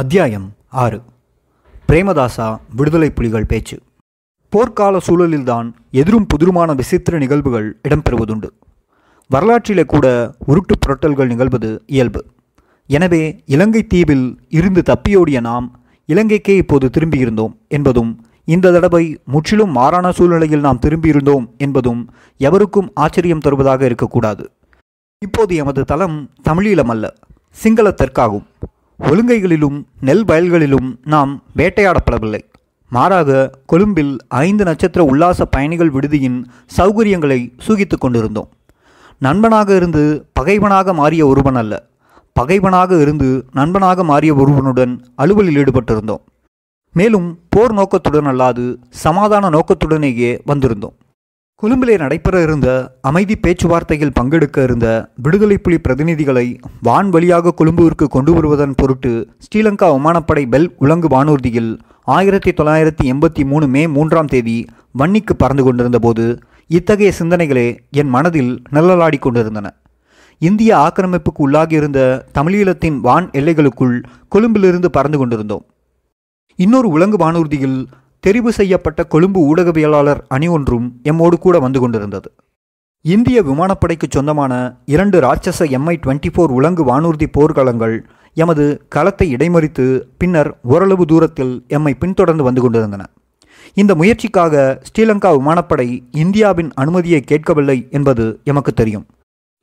அத்தியாயம் ஆறு. பிரேமதாசா விடுதலை புலிகள் பேச்சு. போர்க்கால சூழலில்தான் எதிரும் புதிருமான விசித்திர நிகழ்வுகள் இடம்பெறுவதுண்டு. வரலாற்றிலே கூட உருட்டு புரட்டல்கள் நிகழ்வது இயல்பு. எனவே இலங்கை தீவில் இருந்து தப்பியோடிய நாம் இலங்கைக்கே இப்போது திரும்பியிருந்தோம் என்பதும் இந்த தடவை முற்றிலும் மாறான சூழ்நிலையில் நாம் திரும்பியிருந்தோம் என்பதும் எவருக்கும் ஆச்சரியம் தருவதாக இருக்கக்கூடாது. இப்போது எமது தளம் தமிழீழம் அல்ல சிங்கள தெற்காகும். ஒழுங்கைகளிலும் நெல் வயல்களிலும் நாம் வேட்டையாடப்படவில்லை. மாறாக கொழும்பில் ஐந்து நட்சத்திர உல்லாச பயணிகள் விடுதியின் சௌகரியங்களை சூகித்து கொண்டிருந்தோம். நண்பனாக இருந்து பகைவனாக மாறிய ஒருவன் அல்ல. பகைவனாக இருந்து நண்பனாக மாறிய ஒருவனுடன் அலுவலில் ஈடுபட்டிருந்தோம். மேலும் போர் நோக்கத்துடன் அல்லாது சமாதான நோக்கத்துடனேயே வந்திருந்தோம். கொழும்பிலே நடைபெற இருந்த அமைதி பேச்சுவார்த்தையில் பங்கெடுக்க இருந்த விடுதலை புலி பிரதிநிதிகளை வான் வழியாக கொழும்புவிற்கு கொண்டு வருவதன் பொருட்டு ஸ்ரீலங்கா விமானப்படை பெல் உலங்கு வானூர்தியில் ஆயிரத்தி தொள்ளாயிரத்தி எண்பத்தி மூணு மே மூன்றாம் தேதி வன்னிக்கு பறந்து கொண்டிருந்த போது இத்தகைய சிந்தனைகளே என் மனதில் நிழலாடி கொண்டிருந்தன. இந்திய ஆக்கிரமிப்புக்கு உள்ளாகியிருந்த தமிழீழத்தின் வான் எல்லைகளுக்குள் கொழும்பிலிருந்து பறந்து கொண்டிருந்தோம். இன்னொரு உலங்கு வானூர்தியில் தெரிவு செய்யப்பட்ட கொழும்பு ஊடகவியலாளர் அணி ஒன்றும் எம்மோடு கூட வந்து கொண்டிருந்தது. இந்திய விமானப்படைக்கு சொந்தமான இரண்டு ராட்சச எம்ஐ டுவெண்ட்டி ஃபோர் உலங்கு வானூர்தி போர்க்களங்கள் எமது களத்தை இடைமறித்து பின்னர் ஓரளவு தூரத்தில் எம்மை பின்தொடர்ந்து வந்து கொண்டிருந்தன. இந்த முயற்சிக்காக ஸ்ரீலங்கா விமானப்படை இந்தியாவின் அனுமதியை கேட்கவில்லை என்பது எமக்கு தெரியும்.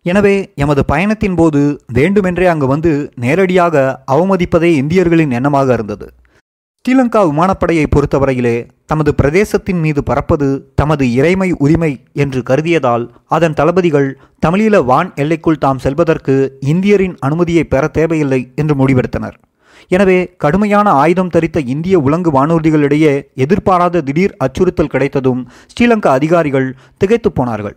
எனவே எமது பயணத்தின் போது வேண்டுமென்றே அங்கு வந்து நேரடியாக அவமதிப்பதே இந்தியர்களின் எண்ணமாக இருந்தது. ஸ்ரீலங்கா விமானப்படையை பொறுத்தவரையிலே தமது பிரதேசத்தின் மீது பறப்பது தமது இறைமை உரிமை என்று கருதியதால் அதன் தளபதிகள் தமிழீழ வான் எல்லைக்குள் தாம் செல்வதற்கு இந்தியரின் அனுமதியை பெற தேவையில்லை என்று முடிவெடுத்தனர். எனவே கடுமையான ஆயுதம் தரித்த இந்திய உலங்கு வானூர்திகளிடையே எதிர்பாராத திடீர் அச்சுறுத்தல் கிடைத்ததும் ஸ்ரீலங்கா அதிகாரிகள் திகைத்துப் போனார்கள்.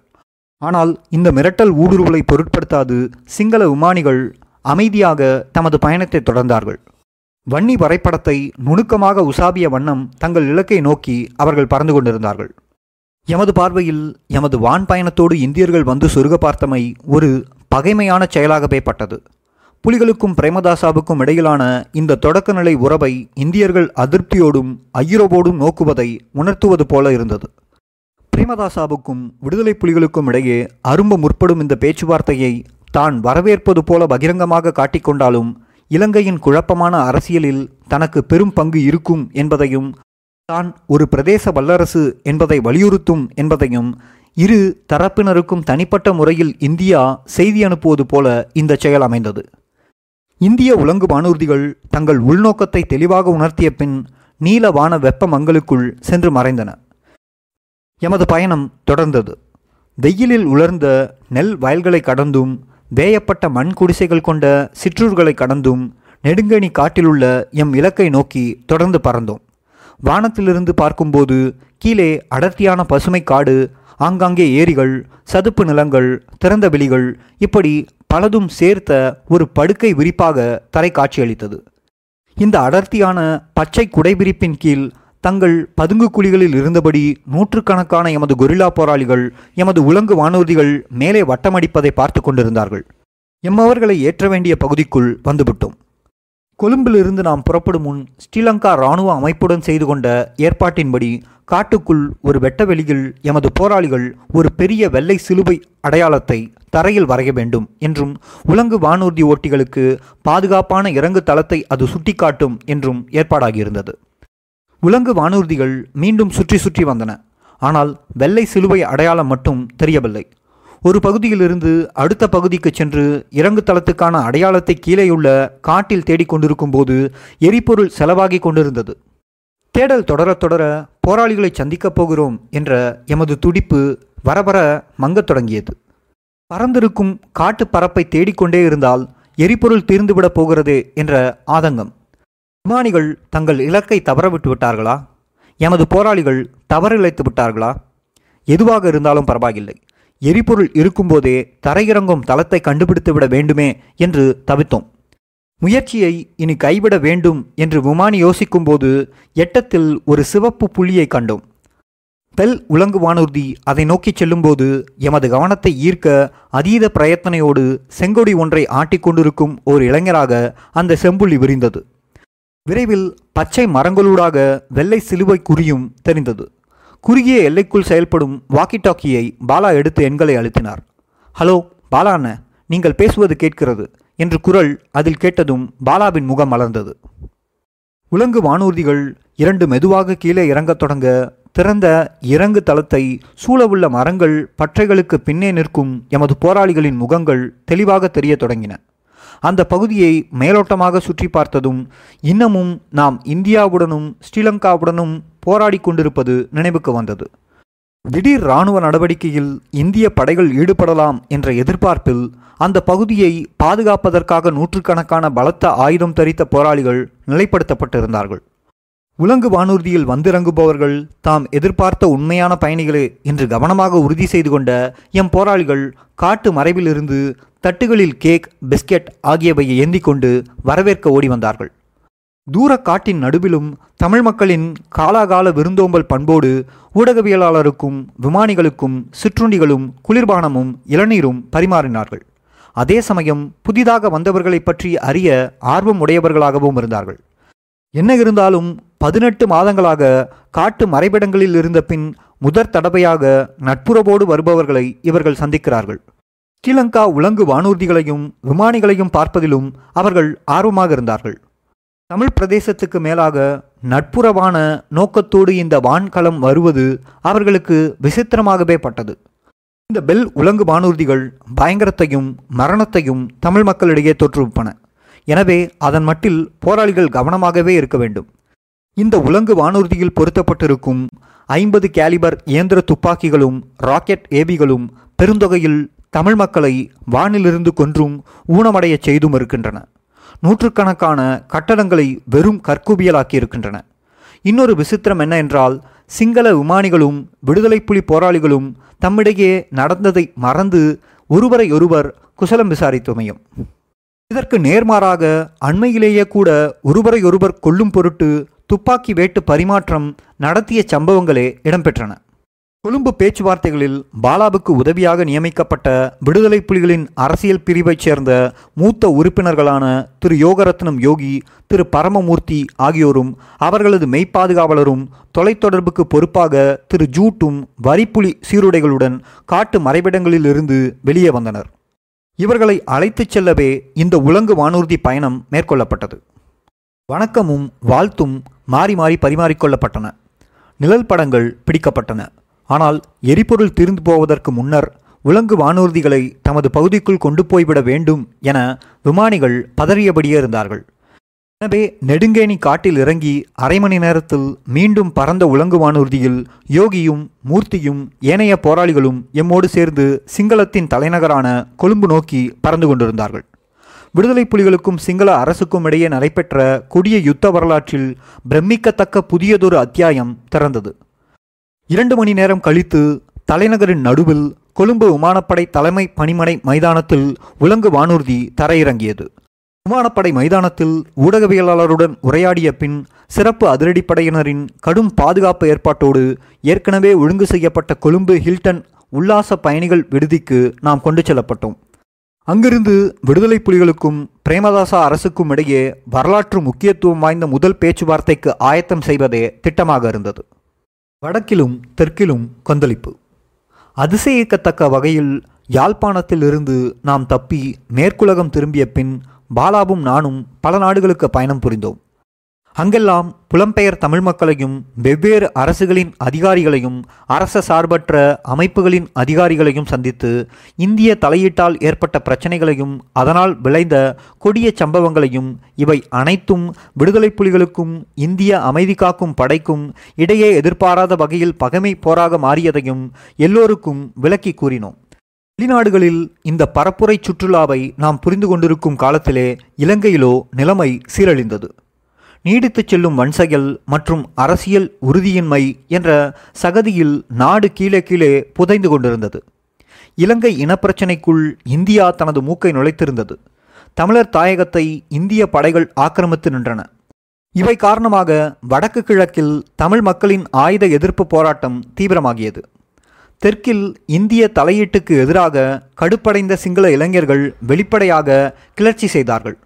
ஆனால் இந்த மிரட்டல் ஊடுருவலை பொருட்படுத்தாது சிங்கள விமானிகள் அமைதியாக தமது பயணத்தை தொடர்ந்தார்கள். வன்னி வரைபடத்தை நுணுக்கமாக உசாபிய வண்ணம் தங்கள் இலக்கை நோக்கி அவர்கள் பறந்து கொண்டிருந்தார்கள். எமது பார்வையில் எமது வான் பயணத்தோடு இந்தியர்கள் வந்து சொருக பார்த்தமை ஒரு பகைமையான செயலாகவே பட்டது. புலிகளுக்கும் பிரேமதாசாவுக்கும் இடையிலான இந்த தொடக்கநிலை உறவை இந்தியர்கள் அதிருப்தியோடும் ஐயுறவோடும் நோக்குவதை உணர்த்துவது போல இருந்தது. பிரேமதாசாவுக்கும் விடுதலை புலிகளுக்கும் இடையே அரும்ப முற்படும் இந்த பேச்சுவார்த்தையை தான் வரவேற்பது போல பகிரங்கமாக காட்டிக்கொண்டாலும் இலங்கையின் குழப்பமான அரசியலில் தனக்கு பெரும் பங்கு இருக்கும் என்பதையும் தான் ஒரு பிரதேச வல்லரசு என்பதை வலியுறுத்தும் என்பதையும் இரு தரப்பினருக்கும் தனிப்பட்ட முறையில் இந்தியா செய்தி அனுப்புவது போல இந்த செயல் அமைந்தது. இந்திய உலங்கு வானூர்திகள் தங்கள் உள்நோக்கத்தை தெளிவாக உணர்த்திய பின் நீல வான வெப்ப மங்களுக்குள் சென்று மறைந்தன. எமது பயணம் தொடர்ந்தது. வெயிலில் உலர்ந்த நெல் வயல்களை கடந்தும் வேயப்பட்ட மண் குடிசைகள் கொண்ட சிற்றூர்களை கடந்தும் நெடுங்கனி காட்டிலுள்ள எம் இலக்கை நோக்கி தொடர்ந்து பறந்தோம். வானத்திலிருந்து பார்க்கும்போது கீழே அடர்த்தியான பசுமை காடு ஆங்காங்கே ஏரிகள் சதுப்பு நிலங்கள் திறந்த வெளிகள் இப்படி பலதும் சேர்த்த ஒரு படுக்கை விரிப்பாக தரை காட்சியளித்தது இந்த அடர்த்தியான பச்சை குடைவிரிப்பின் கீழ் தங்கள் பதுங்கு குழிகளில் இருந்தபடி நூற்றுக்கணக்கான எமது கொரில்லா போராளிகள் எமது உலங்கு வானூர்திகள் மேலே வட்டமடிப்பதை பார்த்து கொண்டிருந்தார்கள். எம்மவர்களை ஏற்ற வேண்டிய பகுதிக்குள் வந்துவிட்டோம். கொழும்பிலிருந்து நாம் புறப்படும் முன் ஸ்ரீலங்கா இராணுவ அமைப்புடன் செய்து கொண்ட ஏற்பாட்டின்படி காட்டுக்குள் ஒரு வெட்டவெளியில் எமது போராளிகள் ஒரு பெரிய வெள்ளை சிலுவை அடையாளத்தை தரையில் வரைய வேண்டும் என்றும் உலங்கு வானூர்தி ஓட்டிகளுக்கு பாதுகாப்பான இறங்கு தளத்தை அது சுட்டிக்காட்டும் என்றும் ஏற்பாடாகியிருந்தது. உலங்கு வானூர்திகள் மீண்டும் சுற்றி சுற்றி வந்தன. ஆனால் வெள்ளை சிலுவை அடையாளம் மட்டும் தெரியவில்லை. ஒரு பகுதியிலிருந்து அடுத்த பகுதிக்கு சென்று இறங்கு தளத்துக்கான அடையாளத்தை கீழேயுள்ள காட்டில் தேடிக்கொண்டிருக்கும் போது எரிபொருள் செலவாகி கொண்டிருந்தது. தேடல் தொடர தொடர போராளிகளை சந்திக்கப் போகிறோம் என்ற எமது துடிப்பு வர வர மங்கத் தொடங்கியது. பறந்திருக்கும் காட்டு பரப்பை தேடிக்கொண்டே இருந்தால் எரிபொருள் தீர்ந்துவிடப் போகிறதே என்ற ஆதங்கம். விமானிகள் தங்கள் இலக்கை தவறவிட்டு விட்டார்களா? எமது போராளிகள் தவறிழைத்து விட்டார்களா? எதுவாக இருந்தாலும் பரவாயில்லை. எரிபொருள் இருக்கும்போதே தரையிறங்கும் தளத்தை கண்டுபிடித்து விட வேண்டுமே என்று தவித்தோம். முயற்சியை இனி கைவிட வேண்டும் என்று விமானி யோசிக்கும்போது எட்டத்தில் ஒரு சிவப்பு புள்ளியை கண்டோம். பெல் உலங்கு வானூர்தி அதை நோக்கிச் செல்லும்போது எமது கவனத்தை ஈர்க்க அதீத பிரயத்தனையோடு செங்கொடி ஒன்றை ஆட்டிக்கொண்டிருக்கும் ஒரு இளைஞராக அந்த செம்புள்ளி விரிந்தது. விரைவில் பச்சை மரங்களூடாக வெள்ளை சிலுவை குறியும் தெரிந்தது. குறுகிய எல்லைக்குள் செயல்படும் வாக்கி டாக்கியை பாலா எடுத்து எண்களை அழுத்தினார். ஹலோ பாலா அண்ண நீங்கள் பேசுவது கேட்கிறது என்று குரல் அதில் கேட்டதும் பாலாவின் முகம் மலர்ந்தது. உலங்கு வானூர்திகள் இரண்டு மெதுவாக கீழே இறங்கத் தொடங்க திறந்த இறங்கு தளத்தை சூழவுள்ள மரங்கள் பற்றைகளுக்கு பின்னே நிற்கும் எமது போராளிகளின் முகங்கள் தெளிவாக தெரியத் தொடங்கின. அந்த பகுதியை மேலோட்டமாக சுற்றி பார்த்ததும் இன்னமும் நாம் இந்தியாவுடனும் ஸ்ரீலங்காவுடனும் போராடி கொண்டிருப்பது நினைவுக்கு வந்தது. திடீர் இராணுவ நடவடிக்கையில் இந்திய படைகள் ஈடுபடலாம் என்ற எதிர்பார்ப்பில் அந்த பகுதியை பாதுகாப்பதற்காக நூற்றுக்கணக்கான பலத்த ஆயுதம் தரித்த போராளிகள் நிலைப்படுத்தப்பட்டிருந்தார்கள். உலங்கு வானூர்தியில் வந்திறங்குபவர்கள் தாம் எதிர்பார்த்த உண்மையான பயணிகளே என்று கவனமாக உறுதி செய்து கொண்ட எம் போராளிகள் காட்டு மறைவிலிருந்து தட்டுகளில் கேக் பிஸ்கெட் ஆகியவையை ஏந்தி கொண்டு வரவேற்க ஓடி வந்தார்கள். தூர காட்டின் நடுவிலும் தமிழ் மக்களின் காலாகால விருந்தோம்பல் பண்போடு ஊடகவியலாளருக்கும் விமானிகளுக்கும் சிற்றுண்டிகளும் குளிர்பானமும் இளநீரும் பரிமாறினார்கள். அதே சமயம் புதிதாக வந்தவர்களை பற்றி அறிய ஆர்வம் உடையவர்களாகவும் இருந்தார்கள். என்ன இருந்தாலும் பதினெட்டு மாதங்களாக காட்டு மறைபிடங்களில் இருந்த பின் முதற் தடவையாக நட்புறவோடு வருபவர்களை இவர்கள் சந்திக்கிறார்கள். ஸ்ரீலங்கா உலங்கு வானூர்திகளையும் விமானிகளையும் பார்ப்பதிலும் அவர்கள் ஆர்வமாக இருந்தார்கள். தமிழ் பிரதேசத்துக்கு மேலாக நட்புறவான நோக்கத்தோடு இந்த வான்களம் வருவது அவர்களுக்கு விசித்திரமாகவே பட்டது. இந்த பெல் உலங்கு வானூர்திகள் பயங்கரத்தையும் மரணத்தையும் தமிழ் மக்களிடையே தோற்றுவிப்பன எனவே அதன் மட்டில் போராளிகள் கவனமாகவே இருக்க வேண்டும். இந்த உலங்கு வானூர்தியில் பொருத்தப்பட்டிருக்கும் ஐம்பது கேலிபர் இயந்திர துப்பாக்கிகளும் ராக்கெட் ஏபிகளும் பெருந்தொகையில் தமிழ் மக்களை வானிலிருந்து கொன்றும் ஊனமடையச் செய்தும் இருக்கின்றன. நூற்றுக்கணக்கான கட்டடங்களை வெறும் கற்குவியலாக்கி இருக்கின்றன இன்னொரு விசித்திரம் என்ன என்றால் சிங்கள விமானிகளும் விடுதலை புலி போராளிகளும் தம்மிடையே நடந்ததை மறந்து ஒருவரை ஒருவர் குசலம் விசாரித்துமையும் இதற்கு நேர்மாறாக அண்மையிலேயே கூட ஒருவரை ஒருவர் கொல்லும் பொருட்டு துப்பாக்கி வேட்டு பரிமாற்றம் நடத்திய சம்பவங்களே இடம்பெற்றன. கொழும்பு பேச்சுவார்த்தைகளில் பாலாவுக்கு உதவியாக நியமிக்கப்பட்ட விடுதலை புலிகளின் அரசியல் பிரிவைச் சேர்ந்த மூத்த உறுப்பினர்களான திரு. யோகரத்னம் யோகி திரு. பரமமூர்த்தி ஆகியோரும் அவர்களது மெய்ப்பாதுகாவலரும் தொலைத்தொடர்புக்கு பொறுப்பாக திரு. ஜூட்டும் வரிப்புலி சீருடைகளுடன் காட்டு மறைவிடங்களிலிருந்து வெளியே வந்தனர். இவர்களை அழைத்துச் செல்லவே இந்த உலங்கு வானூர்தி பயணம் மேற்கொள்ளப்பட்டது. வணக்கமும் வாழ்த்தும் மாறி மாறி பரிமாறிக்கொள்ளப்பட்டன. நிழல் படங்கள் பிடிக்கப்பட்டன. ஆனால் எரிபொருள் தீர்ந்து போவதற்கு முன்னர் உலங்கு வானூர்திகளை தமது பகுதிக்குள் கொண்டு போய்விட வேண்டும் என விமானிகள் பதறியபடியே இருந்தார்கள். எனவே நெடுங்கேணி காட்டில் இறங்கி அரை மணி நேரத்தில் மீண்டும் பறந்த உலங்கு வானூர்தியில் யோகியும் மூர்த்தியும் ஏனைய போராளிகளும் எம்மோடு சேர்ந்து சிங்களத்தின் தலைநகரான கொழும்பு நோக்கி பறந்து கொண்டிருந்தார்கள். விடுதலை புலிகளுக்கும் சிங்கள அரசுக்கும் இடையே நடைபெற்ற கொடிய யுத்த வரலாற்றில் பிரமிக்கத்தக்க புதியதொரு அத்தியாயம் திறந்தது. இரண்டு மணி நேரம் கழித்து தலைநகரின் நடுவில் கொழும்பு விமானப்படை தலைமை பணிமனை மைதானத்தில் உலங்கு வானூர்தி தரையிறங்கியது. விமானப்படை மைதானத்தில் ஊடகவியலாளருடன் உரையாடிய பின் சிறப்பு அதிரடிப்படையினரின் கடும் பாதுகாப்பு ஏற்பாட்டோடு ஏற்கனவே ஒழுங்கு செய்யப்பட்ட கொழும்பு ஹில்டன் உல்லாச பயணிகள் விடுதிக்கு நாம் கொண்டு செல்லப்பட்டோம். அங்கிருந்து விடுதலை புலிகளுக்கும் பிரேமதாசா அரசுக்கும் இடையே வரலாற்று முக்கியத்துவம் வாய்ந்த முதல் பேச்சுவார்த்தைக்கு ஆயத்தம் செய்வதே திட்டமாக இருந்தது. வடக்கிலும் தெற்கிலும் கொந்தளிப்பு. அதிசயிக்கத்தக்க வகையில் யாழ்ப்பாணத்தில் இருந்து நாம் தப்பி மேற்குலகம் திரும்பிய பின் பாலாவும் நானும் பல நாடுகளுக்கு பயணம் புரிந்தோம். அங்கெல்லாம் புலம்பெயர் தமிழ் மக்களையும் வெவ்வேறு அரசுகளின் அதிகாரிகளையும் அரச சார்பற்ற அமைப்புகளின் அதிகாரிகளையும் சந்தித்து இந்திய தலையீட்டால் ஏற்பட்ட பிரச்சனைகளையும் அதனால் விளைந்த கொடிய சம்பவங்களையும் இவை அனைத்தும் விடுதலை புலிகளுக்கும் இந்திய அமைதி காக்கும் படைக்கும் இடையே எதிர்பாராத வகையில் பகைமை போராக மாறியதையும் எல்லோருக்கும் விளக்கி கூறினோம். வெளிநாடுகளில் இந்த பரப்புரை சுற்றுலாவை நாம் புரிந்து கொண்டிருக்கும் காலத்திலே இலங்கையிலோ நிலைமை சீரழிந்தது. நீடித்துச் செல்லும் வன்சைகள் மற்றும் அரசியல் உறுதியின்மை என்ற சகதியில் நாடு கீழே கீழே புதைந்து கொண்டிருந்தது. இலங்கை இனப்பிரச்சினைக்குள் இந்தியா தனது மூக்கை நுழைத்திருந்தது. தமிழர் தாயகத்தை இந்திய படைகள் ஆக்கிரமித்து நின்றன. இவை காரணமாக வடக்கு கிழக்கில் தமிழ் மக்களின் ஆயுத எதிர்ப்பு போராட்டம் தீவிரமாகியது. தெற்கில் இந்திய தலையீட்டுக்கு எதிராக கடுப்படைந்த சிங்கள இளைஞர்கள் வெளிப்படையாக கிளர்ச்சி செய்தார்கள்.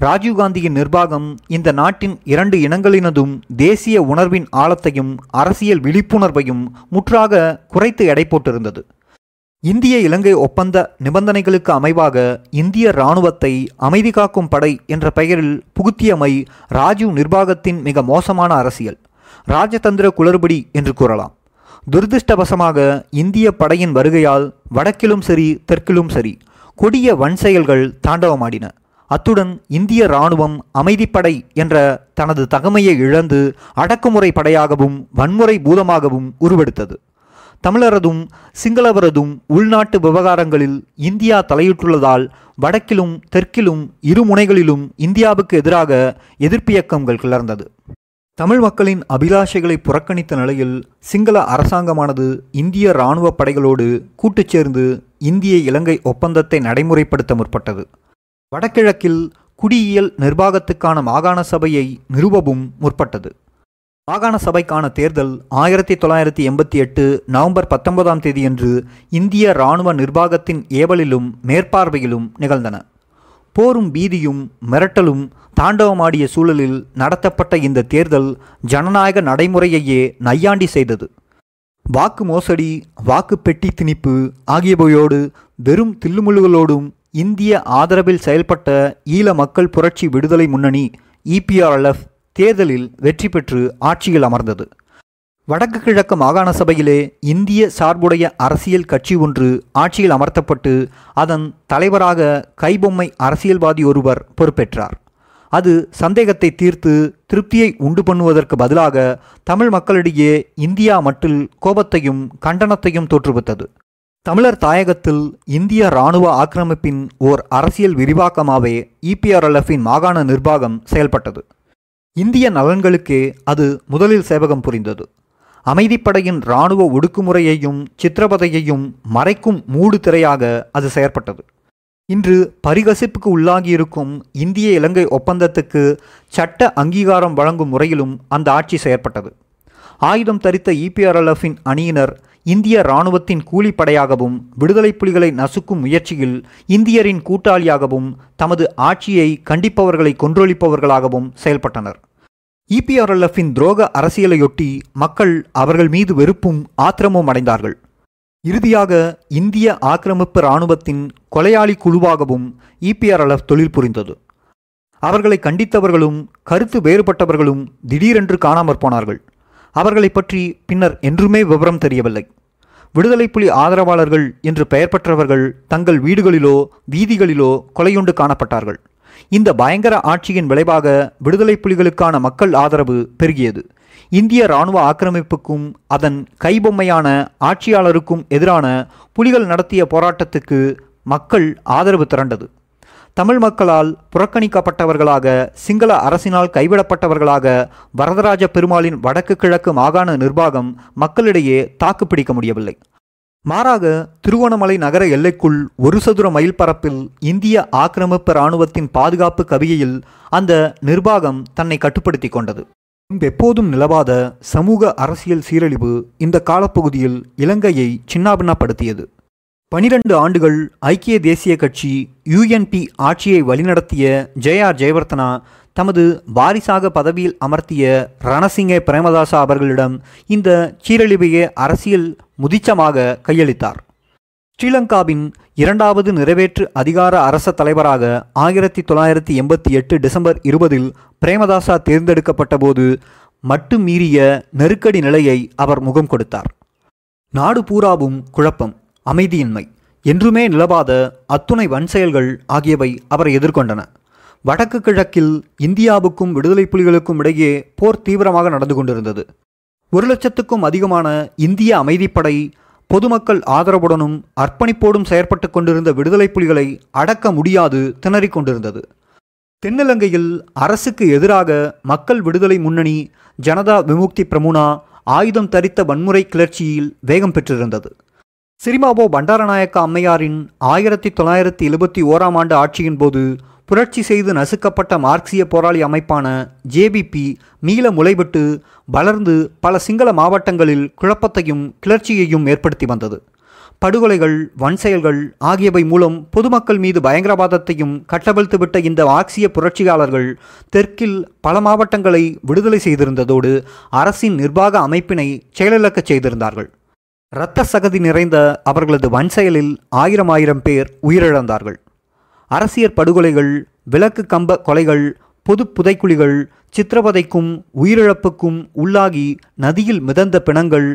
ராஜீவ்காந்தியின் நிர்வாகம் இந்த நாட்டின் இரண்டு இனங்களினதும் தேசிய உணர்வின் ஆழத்தையும் அரசியல் விழிப்புணர்வையும் முற்றாக குறைத்து எடை போட்டிருந்தது. இந்திய இலங்கை ஒப்பந்த நிபந்தனைகளுக்கு அமைவாக இந்திய இராணுவத்தை அமைதி காக்கும் படை என்ற பெயரில் புகுத்தியமை ராஜீவ் நிர்வாகத்தின் மிக மோசமான அரசியல். ராஜதந்திர குளறுபடி என்று கூறலாம். துரதிருஷ்டவசமாக இந்திய படையின் வருகையால் வடக்கிலும் சரி தெற்கிலும் சரி கொடிய வன் செயல்கள் தாண்டவமாடின. அத்துடன் இந்திய இராணுவம் அமைதிப்படை என்ற தனது தகமையை இழந்து அடக்குமுறை படையாகவும் வன்முறை பூதமாகவும் உருவெடுத்தது. தமிழரதும் சிங்களவரதும் உள்நாட்டு விவகாரங்களில் இந்தியா தலையிட்டுள்ளதால் வடக்கிலும் தெற்கிலும் இரு முனைகளிலும் இந்தியாவுக்கு எதிராக எதிர்ப்பியக்கங்கள் கிளர்ந்தது. தமிழ் மக்களின் அபிலாஷைகளை புறக்கணித்த நிலையில் சிங்கள அரசாங்கமானது இந்திய இராணுவ படைகளோடு கூட்டுச் சேர்ந்து இந்திய இலங்கை ஒப்பந்தத்தை நடைமுறைப்படுத்த முற்பட்டது. வடகிழக்கில் குடியியல் நிர்வாகத்துக்கான மாகாண சபையை நிறுவவும் முற்பட்டது. மாகாண சபைக்கான தேர்தல் ஆயிரத்தி தொள்ளாயிரத்தி எண்பத்தி எட்டு நவம்பர் பத்தொன்பதாம் தேதியன்று இந்திய இராணுவ நிர்வாகத்தின் ஏவலிலும் மேற்பார்வையிலும் நிகழ்ந்தன. போரும் பீதியும் மிரட்டலும் தாண்டவமாடிய சூழலில் நடத்தப்பட்ட இந்த தேர்தல் ஜனநாயக நடைமுறையையே நையாண்டி செய்தது. வாக்கு மோசடி வாக்கு பெட்டி திணிப்பு ஆகியவையோடு வெறும் தில்லுமுள்ளுகளோடும் இந்திய ஆதரவில் செயல்பட்ட ஈழ மக்கள் புரட்சி விடுதலை முன்னணி இபிஆர்எல்எஃப் தேர்தலில் வெற்றி பெற்று ஆட்சியில் அமர்ந்தது. வடக்கு கிழக்கு மாகாண சபையிலே இந்திய சார்புடைய அரசியல் கட்சி ஒன்று ஆட்சியில் அமர்த்தப்பட்டு அதன் தலைவராக கைபொம்மை அரசியல்வாதி ஒருவர் பொறுப்பேற்றார். அது சந்தேகத்தை தீர்த்து திருப்தியை உண்டு பண்ணுவதற்கு பதிலாக தமிழ் மக்களிடையே இந்தியா மட்டில் கோபத்தையும் கண்டனத்தையும் தோற்றுவித்தது. தமிழர் தாயகத்தில் இந்திய இராணுவ ஆக்கிரமிப்பின் ஓர் அரசியல் விரிவாக்கமாகவே இபிஆர்எல்எஃப்பின் மாகாண நிர்வாகம் செயல்பட்டது. இந்திய நலன்களுக்கே அது முதலில் சேவகம் புரிந்தது. அமைதிப்படையின் இராணுவ ஒடுக்குமுறையையும் சித்திரவதையையும் மறைக்கும் மூடு திரையாக அது செயற்பட்டது. இன்று பரிகசிப்புக்கு உள்ளாகியிருக்கும் இந்திய இலங்கை ஒப்பந்தத்துக்கு சட்ட அங்கீகாரம் வழங்கும் முறையிலும் அந்த ஆட்சி செயற்பட்டது. ஆயுதம் தரித்த இபிஆர்எல்எஃப்பின் அணியினர் இந்திய இராணுவத்தின் கூலிப்படையாகவும் விடுதலை புலிகளை நசுக்கும் முயற்சியில் இந்தியரின் கூட்டாளியாகவும் தமது ஆட்சியை கண்டிப்பவர்களை கொன்றொழிப்பவர்களாகவும் செயல்பட்டனர். இபிஆர்எல்எஃப்பின் துரோக அரசியலையொட்டி மக்கள் அவர்கள் மீது வெறுப்பும் ஆத்திரமும் அடைந்தார்கள். இறுதியாக இந்திய ஆக்கிரமிப்பு இராணுவத்தின் கொலையாளி குழுவாகவும் இபிஆர்எல்எஃப் தொழில் புரிந்தது. அவர்களை கண்டித்தவர்களும் கருத்து வேறுபட்டவர்களும் திடீரென்று காணாமற் போனார்கள். அவர்களை பற்றி பின்னர் என்றுமே விவரம் தெரியவில்லை. விடுதலை புலி ஆதரவாளர்கள் என்று பெயர் பெற்றவர்கள் தங்கள் வீடுகளிலோ வீதிகளிலோ கொலையுண்டு காணப்பட்டார்கள். இந்த பயங்கர ஆட்சியின் விளைவாக விடுதலை புலிகளுக்கான மக்கள் ஆதரவு பெருகியது. இந்திய இராணுவ ஆக்கிரமிப்புக்கும் அதன் கைபொம்மையான ஆட்சியாளருக்கும் எதிரான புலிகள் நடத்திய போராட்டத்துக்கு மக்கள் ஆதரவு திரண்டது. தமிழ் மக்களால் புறக்கணிக்கப்பட்டவர்களாக சிங்கள அரசினால் கைவிடப்பட்டவர்களாக வரதராஜ பெருமாளின் வடக்கு கிழக்கு மாகாண நிர்வாகம் மக்களிடையே தாக்குப்பிடிக்க முடியவில்லை. மாறாக திருவோணமலை நகர எல்லைக்குள் ஒரு சதுர மைல் பரப்பில் இந்திய ஆக்கிரமிப்பு இராணுவத்தின் பாதுகாப்பு கவியில் அந்த நிர்வாகம் தன்னை கட்டுப்படுத்தி கொண்டது. எப்போதும் நிலவாத சமூக அரசியல் சீரழிவு இந்த காலப்பகுதியில் இலங்கையை சின்னாபின்னப்படுத்தியது. பனிரெண்டு ஆண்டுகள் ஐக்கிய தேசிய கட்சி யுஎன்பி ஆட்சியை வழிநடத்திய ஜெயஆர் ஜெயவர்த்தனா தமது வாரிசாக பதவியில் அமர்த்திய ரணசிங்க பிரேமதாசா அவர்களிடம் இந்த சீரழிவையே அரசியல் முதிச்சமாக கையளித்தார். ஸ்ரீலங்காவின் இரண்டாவது நிறைவேற்று அதிகார அரச தலைவராக ஆயிரத்தி தொள்ளாயிரத்தி எண்பத்தி எட்டு டிசம்பர் இருபதில் பிரேமதாசா தேர்ந்தெடுக்கப்பட்டபோது மட்டுமீறிய மட்டு மீறிய நெருக்கடி நிலையை அவர் முகம் கொடுத்தார். நாடு பூராவும் குழப்பம். அமைதியின்மை. என்றுமே நிலவாத அத்துணை வன் செயல்கள் ஆகியவை அவரை எதிர்கொண்டன. வடக்கு கிழக்கில் இந்தியாவுக்கும் விடுதலை புலிகளுக்கும் இடையே போர் தீவிரமாக நடந்து கொண்டிருந்தது. ஒரு லட்சத்துக்கும் அதிகமான இந்திய அமைதிப்படை பொதுமக்கள் ஆதரவுடனும் அர்ப்பணிப்போடும் செயற்பட்டு கொண்டிருந்த விடுதலை புலிகளை அடக்க முடியாது திணறிக் கொண்டிருந்தது. தென்னிலங்கையில் அரசுக்கு எதிராக மக்கள் விடுதலை முன்னணி ஜனதா விமுக்தி பிரமுனா ஆயுதம் தரித்த வன்முறை கிளர்ச்சியில் வேகம் பெற்றிருந்தது. சிரிமாபோ பண்டாரநாயக்க அம்மையாரின் ஆயிரத்தி தொள்ளாயிரத்தி எழுபத்தி ஓராம் ஆண்டு ஆட்சியின் போது புரட்சி செய்து நசுக்கப்பட்ட மார்க்சிய போராளி அமைப்பான ஜேபிபி மீள முளைவிட்டு வளர்ந்து பல சிங்கள மாவட்டங்களில் குழப்பத்தையும் கிளர்ச்சியையும் ஏற்படுத்தி வந்தது. படுகொலைகள் வன்செயல்கள் ஆகியவை மூலம் பொதுமக்கள் மீது பயங்கரவாதத்தையும் கட்டவிழ்த்துவிட்ட இந்த ஆக்சிய புரட்சியாளர்கள் தெற்கில் பல மாவட்டங்களை விடுதலை செய்திருந்ததோடு அரசின் நிர்வாக அமைப்பினை செயலிழக்கச் செய்திருந்தார்கள். இரத்த சகதி நிறைந்த அவர்களது வன்செயலில் ஆயிரம் ஆயிரம் பேர் உயிரிழந்தார்கள். அரசியற் படுகொலைகள் விளக்கு கம்ப கொலைகள் பொது புதைக்குழிகள் சித்திரவதைக்கும் உயிரிழப்புக்கும் உள்ளாகி நதியில் மிதந்த பிணங்கள்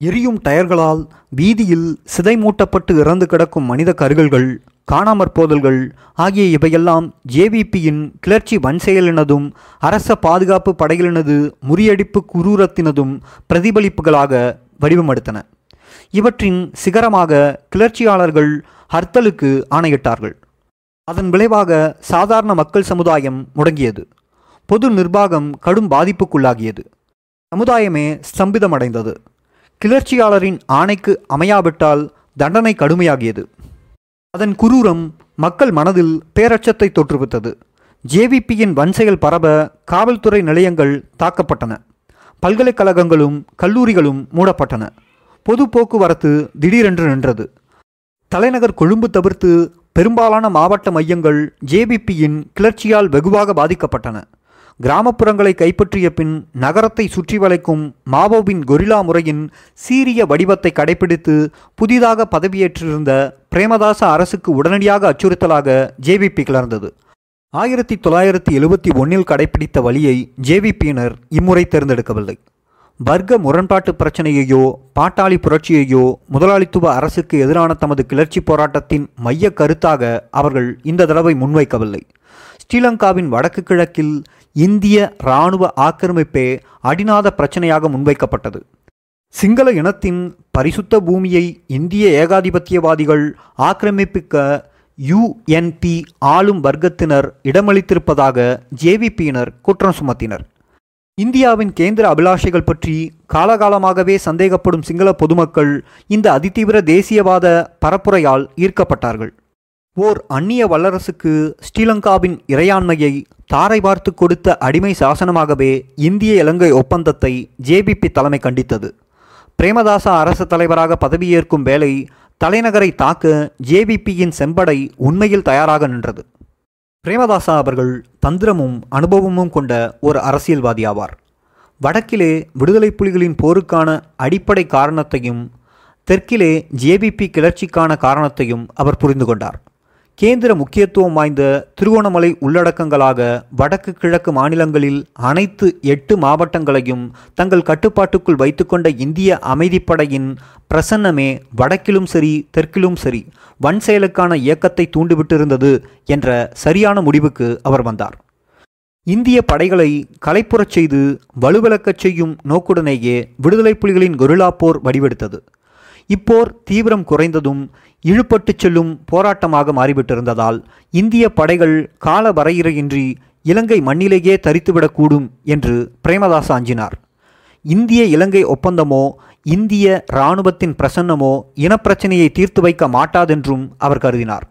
எரியும் டயர்களால் வீதியில் சிதைமூட்டப்பட்டு இறந்து கிடக்கும் மனித கருகல்கள் காணாமற் போதல்கள் ஆகிய இவையெல்லாம் ஜேவிபியின் கிளர்ச்சி வன்செயலினதும் அரச பாதுகாப்பு படைகளினது முறியடிப்பு குரூரத்தினதும் பிரதிபலிப்புகளாக வடிவமெடுத்தன. இவற்றின் சிகரமாக கிளர்ச்சியாளர்கள் ஹர்த்தலுக்கு ஆணையிட்டார்கள். அதன் விளைவாக சாதாரண மக்கள் சமுதாயம் முடங்கியது. பொது நிர்வாகம் கடும் பாதிப்புக்குள்ளாகியது. சமுதாயமே ஸ்தம்பிதமடைந்தது. கிளர்ச்சியாளரின் ஆணைக்கு அமையாவிட்டால் தண்டனை கடுமையாகியது. அதன் குரூரம் மக்கள் மனதில் பேரச்சத்தை தோற்றுவித்தது. ஜேவிபியின் வன்செயல் பரவ காவல்துறை நிலையங்கள் தாக்கப்பட்டன. பல்கலைக்கழகங்களும் கல்லூரிகளும் மூடப்பட்டன. பொது போக்குவரத்து திடீரென்று நின்றது. தலைநகர் கொழும்பு தவிர்த்து பெரும்பாலான மாவட்ட மையங்கள் ஜேபிபியின் கிளர்ச்சியால் வெகுவாக பாதிக்கப்பட்டன. கிராமப்புறங்களை கைப்பற்றிய பின் நகரத்தை சுற்றி வளைக்கும் மாவோவின் கொரில்லா முறையின் சீரிய வடிவத்தை கடைபிடித்து புதிதாக பதவியேற்றிருந்த பிரேமதாச அரசுக்கு உடனடியாக அச்சுறுத்தலாக ஜேவிபி கிளர்ந்தது. ஆயிரத்தி தொள்ளாயிரத்தி எழுபத்தி ஒன்றில் கடைபிடித்த வழியை ஜேவிபியினர் இம்முறை தேர்ந்தெடுக்கவில்லை. வர்க்க முரண்பாட்டு பிரச்சனையையோ பாட்டாளி புரட்சியையோ முதலாளித்துவ அரசுக்கு எதிரான தமது கிளர்ச்சி போராட்டத்தின் மைய கருத்தாக அவர்கள் இந்த தடவை முன்வைக்கவில்லை. ஸ்ரீலங்காவின் வடக்கு கிழக்கில் இந்திய இராணுவ ஆக்கிரமிப்பே அடிநாத பிரச்சனையாக முன்வைக்கப்பட்டது. சிங்கள இனத்தின் பரிசுத்த பூமியை இந்திய ஏகாதிபத்தியவாதிகள் ஆக்கிரமிப்பிக்க யுஎன்பி ஆளும் வர்க்கத்தினர் இடமளித்திருப்பதாக ஜேவிபியினர் குற்றம் சுமத்தினர். இந்தியாவின் கேந்திர அபிலாஷைகள் பற்றி காலகாலமாகவே சந்தேகப்படும் சிங்கள பொதுமக்கள் இந்த அதிதீவிர தேசியவாத பரப்புரையால் ஈர்க்கப்பட்டார்கள். ஓர் அந்நிய வல்லரசுக்கு ஸ்ரீலங்காவின் இறையாண்மையை தாரை பார்த்து கொடுத்த அடிமை சாசனமாகவே இந்திய இலங்கை ஒப்பந்தத்தை ஜேபிபி தலைமை கண்டித்தது. பிரேமதாசா அரசு தலைவராக பதவியேற்கும் வேலை தலைநகரை தாக்க ஜேபிபியின் செம்படை உண்மையில் தயாராக நின்றது. பிரேமதாசா அவர்கள் தந்திரமும் அனுபவமும் கொண்ட ஒரு அரசியல்வாதி ஆவார் வடக்கிலே விடுதலை புலிகளின் போருக்கான அடிப்படை காரணத்தையும் தெற்கிலே ஜேபிபி கிளர்ச்சிக்கான காரணத்தையும் அவர் புரிந்து கொண்டார். கேந்திர முக்கியத்துவம் வாய்ந்த திருகோணமலை உள்ளடக்கங்களாக வடக்கு கிழக்கு மாநிலங்களில் அனைத்து எட்டு மாவட்டங்களையும் தங்கள் கட்டுப்பாட்டுக்குள் வைத்துக்கொண்ட இந்திய அமைதிப்படையின் பிரசன்னமே வடக்கிலும் சரி தெற்கிலும் சரி வன் செயலுக்கான இயக்கத்தை தூண்டிவிட்டிருந்தது என்ற சரியான முடிவுக்கு அவர் வந்தார். இந்திய படைகளை கலைப்புறச் செய்து வலுவிழக்கச் செய்யும் நோக்குடனேயே விடுதலை புலிகளின் கொரில்லா போர் வடிவெடுத்தது. இப்போர் தீவிரம் குறைந்ததும் இழுபட்டுச் செல்லும் போராட்டமாக மாறிவிட்டிருந்ததால் இந்திய படைகள் கால வரையறையின்றி இலங்கை மண்ணிலேயே தரித்துவிடக்கூடும் என்று பிரேமதாஸ் அஞ்சினார். இந்திய இலங்கை ஒப்பந்தமோ இந்திய இராணுவத்தின் பிரசன்னமோ இனப்பிரச்சனையை தீர்த்து வைக்க மாட்டாதென்றும் அவர் கருதினார்.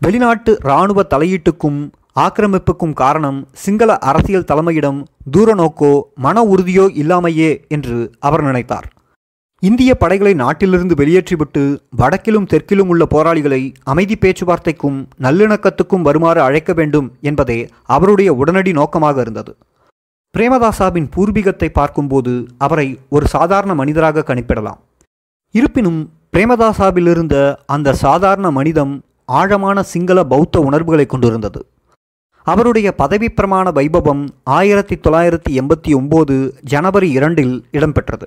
வெளிநாட்டு இராணுவ தலையீட்டுக்கும் ஆக்கிரமிப்புக்கும் காரணம் சிங்கள அரசியல் தலைமையிடம் தூரநோக்கோ மன உறுதியோ இல்லாமையே என்று அவர் நினைத்தார். இந்திய படைகளை நாட்டிலிருந்து வெளியேற்றிவிட்டு வடக்கிலும் தெற்கிலும் உள்ள போராளிகளை அமைதி பேச்சுவார்த்தைக்கும் நல்லிணக்கத்துக்கும் வருமாறு அழைக்க வேண்டும் என்பதே அவருடைய உடனடி நோக்கமாக இருந்தது. பிரேமதாசாவின் பூர்வீகத்தை பார்க்கும்போது அவரை ஒரு சாதாரண மனிதராக கணிப்பிடலாம். இருப்பினும் பிரேமதாசாவிலிருந்த அந்த சாதாரண மனிதம் ஆழமான சிங்கள பௌத்த உணர்வுகளை கொண்டிருந்தது. அவருடைய பதவி பிரமாண வைபவம் ஆயிரத்தி தொள்ளாயிரத்தி எண்பத்தி ஒம்போது ஜனவரி இரண்டில் இடம்பெற்றது.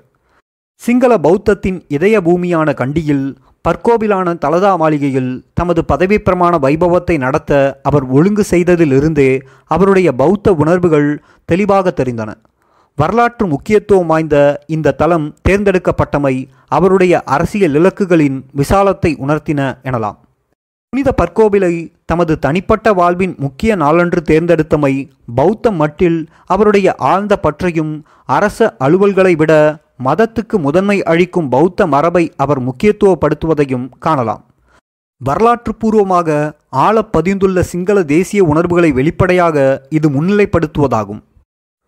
சிங்கள பௌத்தத்தின் இதய பூமியான கண்டியில் பற்கோவிலான தலதா மாளிகையில் தமது பதவி பிரமாண வைபவத்தை நடத்த அவர் ஒழுங்கு செய்ததிலிருந்தே அவருடைய பௌத்த உணர்வுகள் தெளிவாக தெரிந்தன. வரலாற்று முக்கியத்துவம் வாய்ந்த இந்த தளம் தேர்ந்தெடுக்கப்பட்டமை அவருடைய அரசியல் இலக்குகளின் விசாலத்தை உணர்த்தின எனலாம். புனித பற்கோவிலை தமது தனிப்பட்ட வாழ்வின் முக்கிய நாளன்று தேர்ந்தெடுத்தமை பௌத்த மட்டில் அவருடைய ஆழ்ந்த பற்றையும் அரச அலுவல்களை விட மதத்துக்கு முதன்மை அளிக்கும் பௌத்த மரபை அவர் முக்கியத்துவப்படுத்துவதையும் காணலாம். வரலாற்று பூர்வமாக ஆழப் பதிந்துள்ள சிங்கள தேசிய உணர்வுகளை வெளிப்படையாக இது முன்னிலைப்படுத்துவதாகும்.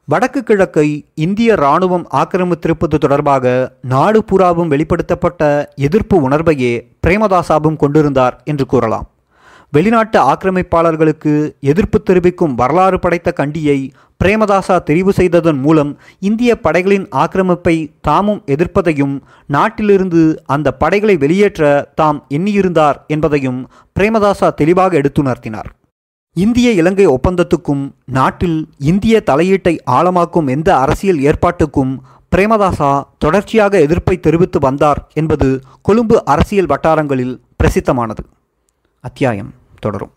வடக்கு கிழக்கை இந்திய இராணுவம் ஆக்கிரமித்திருப்பது தொடர்பாக நாடு பூராவும் வெளிப்படுத்தப்பட்ட எதிர்ப்பு உணர்வையே பிரேமதாசாவும் கொண்டிருந்தார் என்று கூறலாம். வெளிநாட்டு ஆக்கிரமிப்பாளர்களுக்கு எதிர்ப்பு தெரிவிக்கும் வரலாறு படைத்த கண்டியை பிரேமதாசா தெரிவு செய்ததன் மூலம் இந்திய படைகளின் ஆக்கிரமிப்பை தாமும் எதிர்ப்பதையும் நாட்டிலிருந்து அந்த படைகளை வெளியேற்ற தாம் எண்ணியிருந்தார் என்பதையும் பிரேமதாசா தெளிவாக எடுத்துணர்த்தினார். இந்திய இலங்கை ஒப்பந்தத்துக்கும் நாட்டில் இந்திய தலையீட்டை ஆழமாக்கும் எந்த அரசியல் ஏற்பாட்டுக்கும் பிரேமதாசா தொடர்ச்சியாக எதிர்ப்பை தெரிவித்து வந்தார் என்பது கொழும்பு அரசியல் வட்டாரங்களில் பிரசித்தமானது. அத்தியாயம் தொடரும்.